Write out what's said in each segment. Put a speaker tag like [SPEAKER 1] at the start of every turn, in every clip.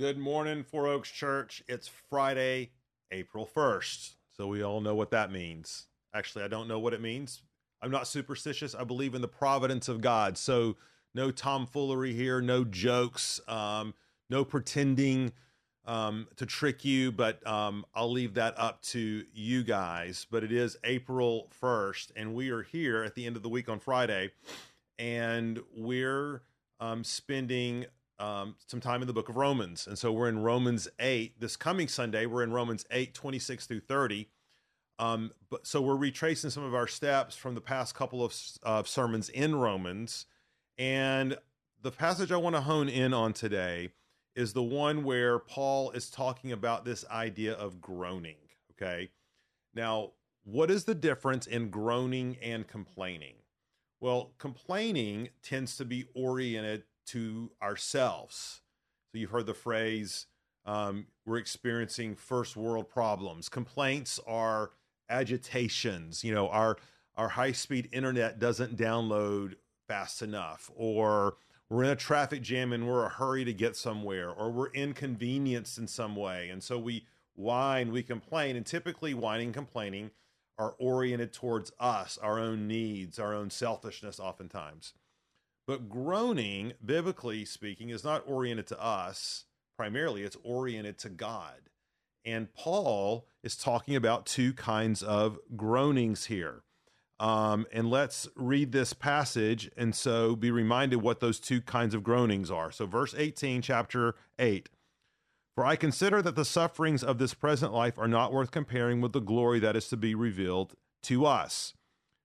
[SPEAKER 1] Good morning, Four Oaks Church. It's Friday, April 1st. So we all know what that means. Actually, I don't know what it means. I'm not superstitious. I believe in the providence of God. So no tomfoolery here, no jokes, um, no pretending um, to trick you, but um, I'll leave that up to you guys. But it is April 1st, and we are here at the end of the week on Friday, and we're um, spending um, some time in the book of Romans. And so we're in Romans 8. This coming Sunday, we're in Romans 8, 26 through 30. Um, but so we're retracing some of our steps from the past couple of uh, sermons in Romans. And the passage I want to hone in on today is the one where Paul is talking about this idea of groaning. Okay. Now, what is the difference in groaning and complaining? Well, complaining tends to be oriented to ourselves. So you've heard the phrase, um, we're experiencing first world problems. Complaints are agitations. You know, our our high speed internet doesn't download fast enough, or we're in a traffic jam and we're a hurry to get somewhere, or we're inconvenienced in some way, and so we whine, we complain, and typically whining complaining are oriented towards us, our own needs, our own selfishness, oftentimes. But groaning, biblically speaking, is not oriented to us primarily, it's oriented to God. And Paul is talking about two kinds of groanings here. Um, and let's read this passage and so be reminded what those two kinds of groanings are. So, verse 18, chapter 8. For I consider that the sufferings of this present life are not worth comparing with the glory that is to be revealed to us.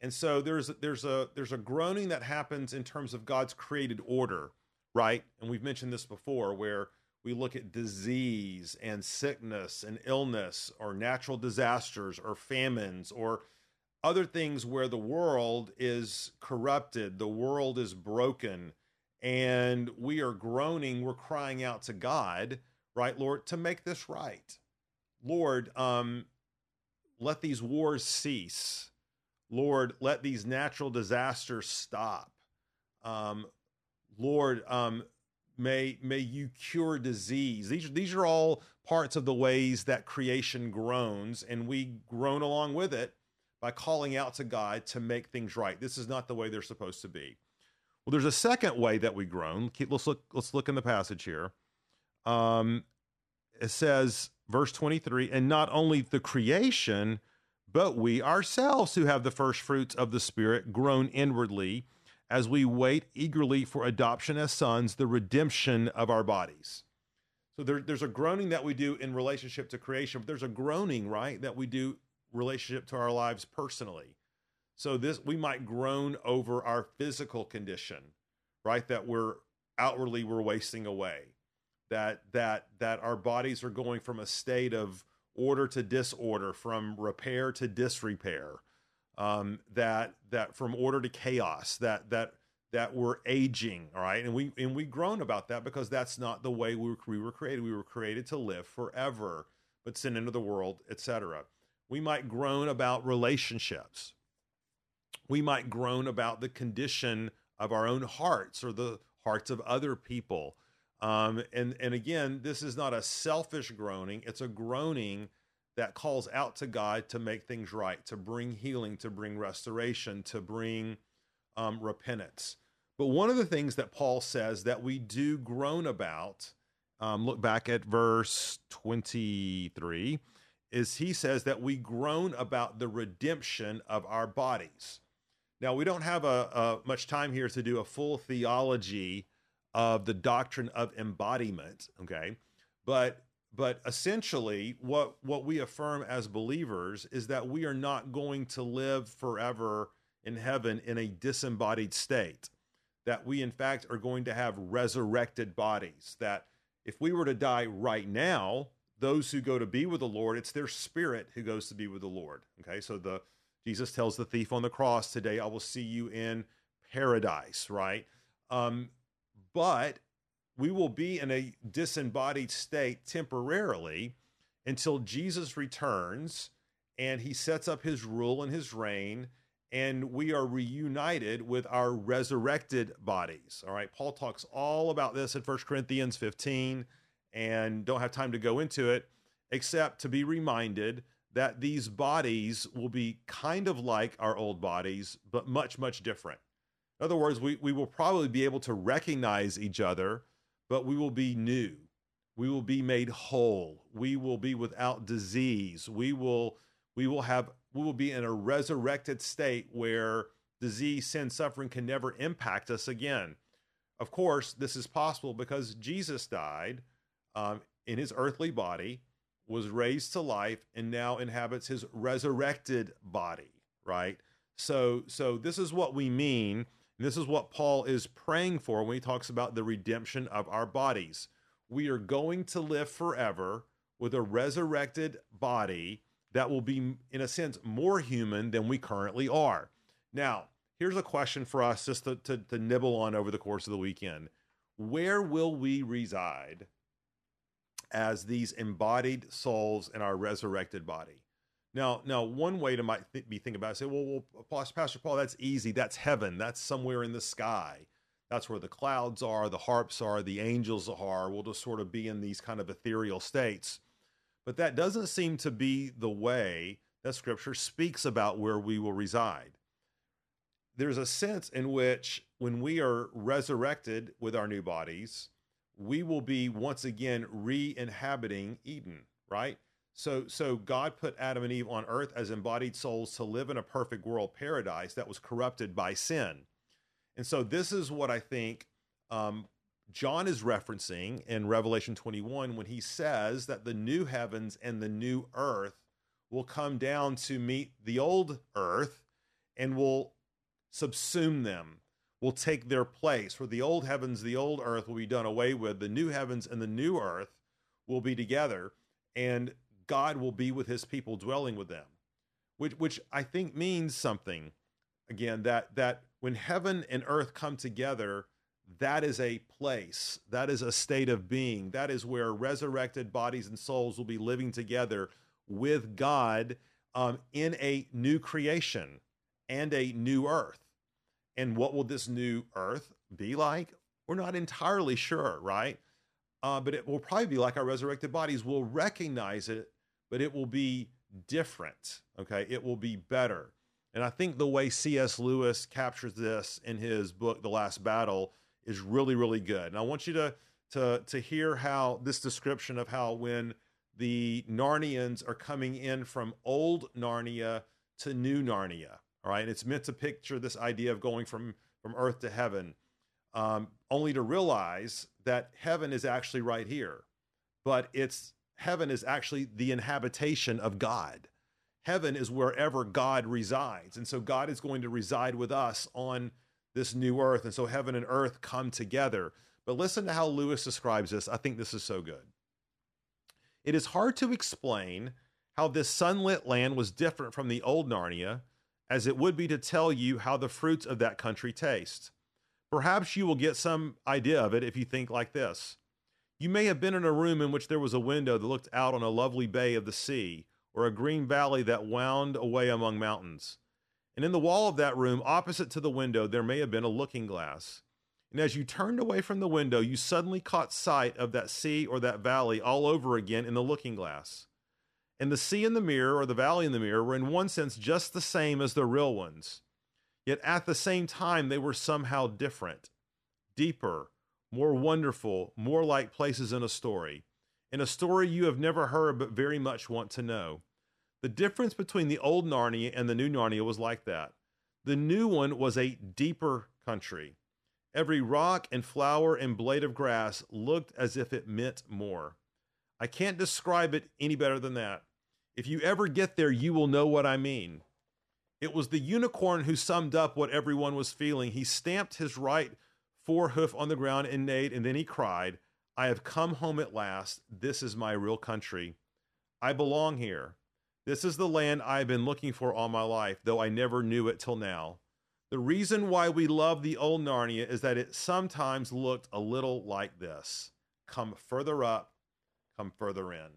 [SPEAKER 1] And so there's there's a there's a groaning that happens in terms of God's created order, right? And we've mentioned this before where we look at disease and sickness and illness or natural disasters or famines or other things where the world is corrupted, the world is broken, and we are groaning, we're crying out to God, right, Lord, to make this right. Lord, um, let these wars cease Lord, let these natural disasters stop. Um, Lord, um, may may you cure disease. These these are all parts of the ways that creation groans, and we groan along with it by calling out to God to make things right. This is not the way they're supposed to be. Well, there's a second way that we groan. Let's look. Let's look in the passage here. Um, it says, verse 23, and not only the creation but we ourselves who have the first fruits of the Spirit groan inwardly as we wait eagerly for adoption as sons, the redemption of our bodies. So there, there's a groaning that we do in relationship to creation, but there's a groaning, right, that we do relationship to our lives personally. So this we might groan over our physical condition, right? That we're outwardly we're wasting away. That that that our bodies are going from a state of order to disorder, from repair to disrepair, um, that that from order to chaos, that that that we're aging, all right, and we and we groan about that because that's not the way we were, we were created. We were created to live forever, but sin into the world, etc. We might groan about relationships. We might groan about the condition of our own hearts or the hearts of other people. Um, and and again, this is not a selfish groaning; it's a groaning that calls out to God to make things right, to bring healing, to bring restoration, to bring um, repentance. But one of the things that Paul says that we do groan about, um, look back at verse 23, is he says that we groan about the redemption of our bodies. Now, we don't have a, a much time here to do a full theology of the doctrine of embodiment, okay? But but essentially what what we affirm as believers is that we are not going to live forever in heaven in a disembodied state that we in fact are going to have resurrected bodies that if we were to die right now those who go to be with the Lord, it's their spirit who goes to be with the Lord. Okay, so the Jesus tells the thief on the cross, Today I will see you in paradise, right? Um, but we will be in a disembodied state temporarily until Jesus returns and he sets up his rule and his reign and we are reunited with our resurrected bodies. All right. Paul talks all about this in 1 Corinthians 15 and don't have time to go into it except to be reminded that these bodies will be kind of like our old bodies, but much, much different. In other words, we, we will probably be able to recognize each other, but we will be new. We will be made whole. We will be without disease. We will we will have we will be in a resurrected state where disease, sin, suffering can never impact us again. Of course, this is possible because Jesus died um, in his earthly body, was raised to life, and now inhabits his resurrected body. Right. So, so this is what we mean. This is what Paul is praying for when he talks about the redemption of our bodies. We are going to live forever with a resurrected body that will be, in a sense, more human than we currently are. Now, here's a question for us just to, to, to nibble on over the course of the weekend. Where will we reside as these embodied souls in our resurrected body? Now, now, one way to might th- be thinking about it, say, well, well, Pastor Paul, that's easy. That's heaven. That's somewhere in the sky. That's where the clouds are, the harps are, the angels are. We'll just sort of be in these kind of ethereal states. But that doesn't seem to be the way that Scripture speaks about where we will reside. There's a sense in which when we are resurrected with our new bodies, we will be once again re inhabiting Eden, right? So, so God put Adam and Eve on earth as embodied souls to live in a perfect world paradise that was corrupted by sin. And so, this is what I think um, John is referencing in Revelation 21 when he says that the new heavens and the new earth will come down to meet the old earth and will subsume them, will take their place. For the old heavens, the old earth will be done away with. The new heavens and the new earth will be together, and God will be with his people, dwelling with them. Which, which I think means something. Again, that that when heaven and earth come together, that is a place, that is a state of being, that is where resurrected bodies and souls will be living together with God um, in a new creation and a new earth. And what will this new earth be like? We're not entirely sure, right? Uh, but it will probably be like our resurrected bodies. We'll recognize it, but it will be different. Okay. It will be better. And I think the way C.S. Lewis captures this in his book, The Last Battle, is really really good. And I want you to to to hear how this description of how when the Narnians are coming in from old Narnia to new Narnia. All right, and it's meant to picture this idea of going from from earth to heaven, um, only to realize that heaven is actually right here, but it's heaven is actually the inhabitation of God. Heaven is wherever God resides, and so God is going to reside with us on this new earth. And so heaven and earth come together. But listen to how Lewis describes this. I think this is so good. It is hard to explain how this sunlit land was different from the old Narnia, as it would be to tell you how the fruits of that country taste. Perhaps you will get some idea of it if you think like this. You may have been in a room in which there was a window that looked out on a lovely bay of the sea, or a green valley that wound away among mountains. And in the wall of that room, opposite to the window, there may have been a looking glass. And as you turned away from the window, you suddenly caught sight of that sea or that valley all over again in the looking glass. And the sea in the mirror or the valley in the mirror were, in one sense, just the same as the real ones. Yet at the same time, they were somehow different, deeper, more wonderful, more like places in a story. In a story you have never heard but very much want to know. The difference between the old Narnia and the new Narnia was like that. The new one was a deeper country. Every rock and flower and blade of grass looked as if it meant more. I can't describe it any better than that. If you ever get there, you will know what I mean. It was the unicorn who summed up what everyone was feeling. He stamped his right forehoof on the ground and neighed, and then he cried, I have come home at last. This is my real country. I belong here. This is the land I've been looking for all my life, though I never knew it till now. The reason why we love the old Narnia is that it sometimes looked a little like this come further up, come further in.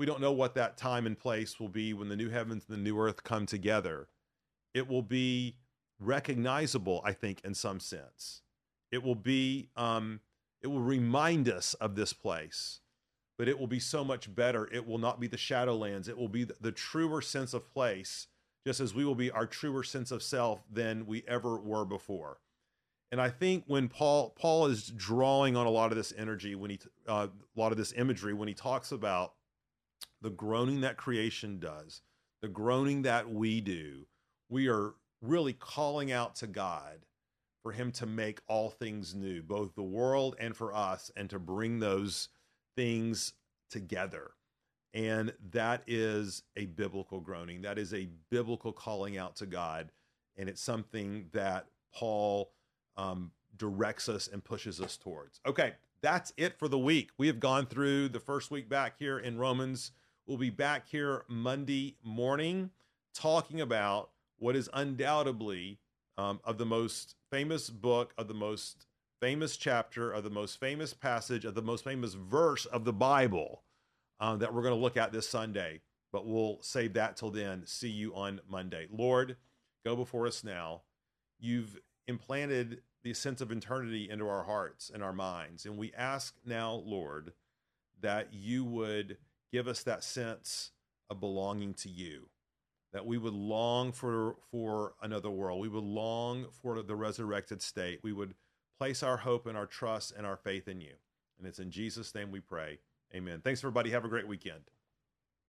[SPEAKER 1] We don't know what that time and place will be when the new heavens and the new earth come together. It will be recognizable, I think, in some sense. It will be, um, it will remind us of this place, but it will be so much better. It will not be the Shadowlands. It will be the, the truer sense of place just as we will be our truer sense of self than we ever were before. And I think when Paul Paul is drawing on a lot of this energy when he uh, a lot of this imagery when he talks about the groaning that creation does, the groaning that we do, we are really calling out to God for him to make all things new, both the world and for us, and to bring those things together. And that is a biblical groaning. That is a biblical calling out to God. And it's something that Paul um, directs us and pushes us towards. Okay, that's it for the week. We have gone through the first week back here in Romans. We'll be back here Monday morning talking about what is undoubtedly um, of the most famous book, of the most famous chapter, of the most famous passage, of the most famous verse of the Bible uh, that we're going to look at this Sunday. But we'll save that till then. See you on Monday. Lord, go before us now. You've implanted the sense of eternity into our hearts and our minds. And we ask now, Lord, that you would give us that sense of belonging to you, that we would long for, for another world. We would long for the resurrected state. We would place our hope and our trust and our faith in you. And it's in Jesus' name we pray. Amen. Thanks, everybody. Have a great weekend.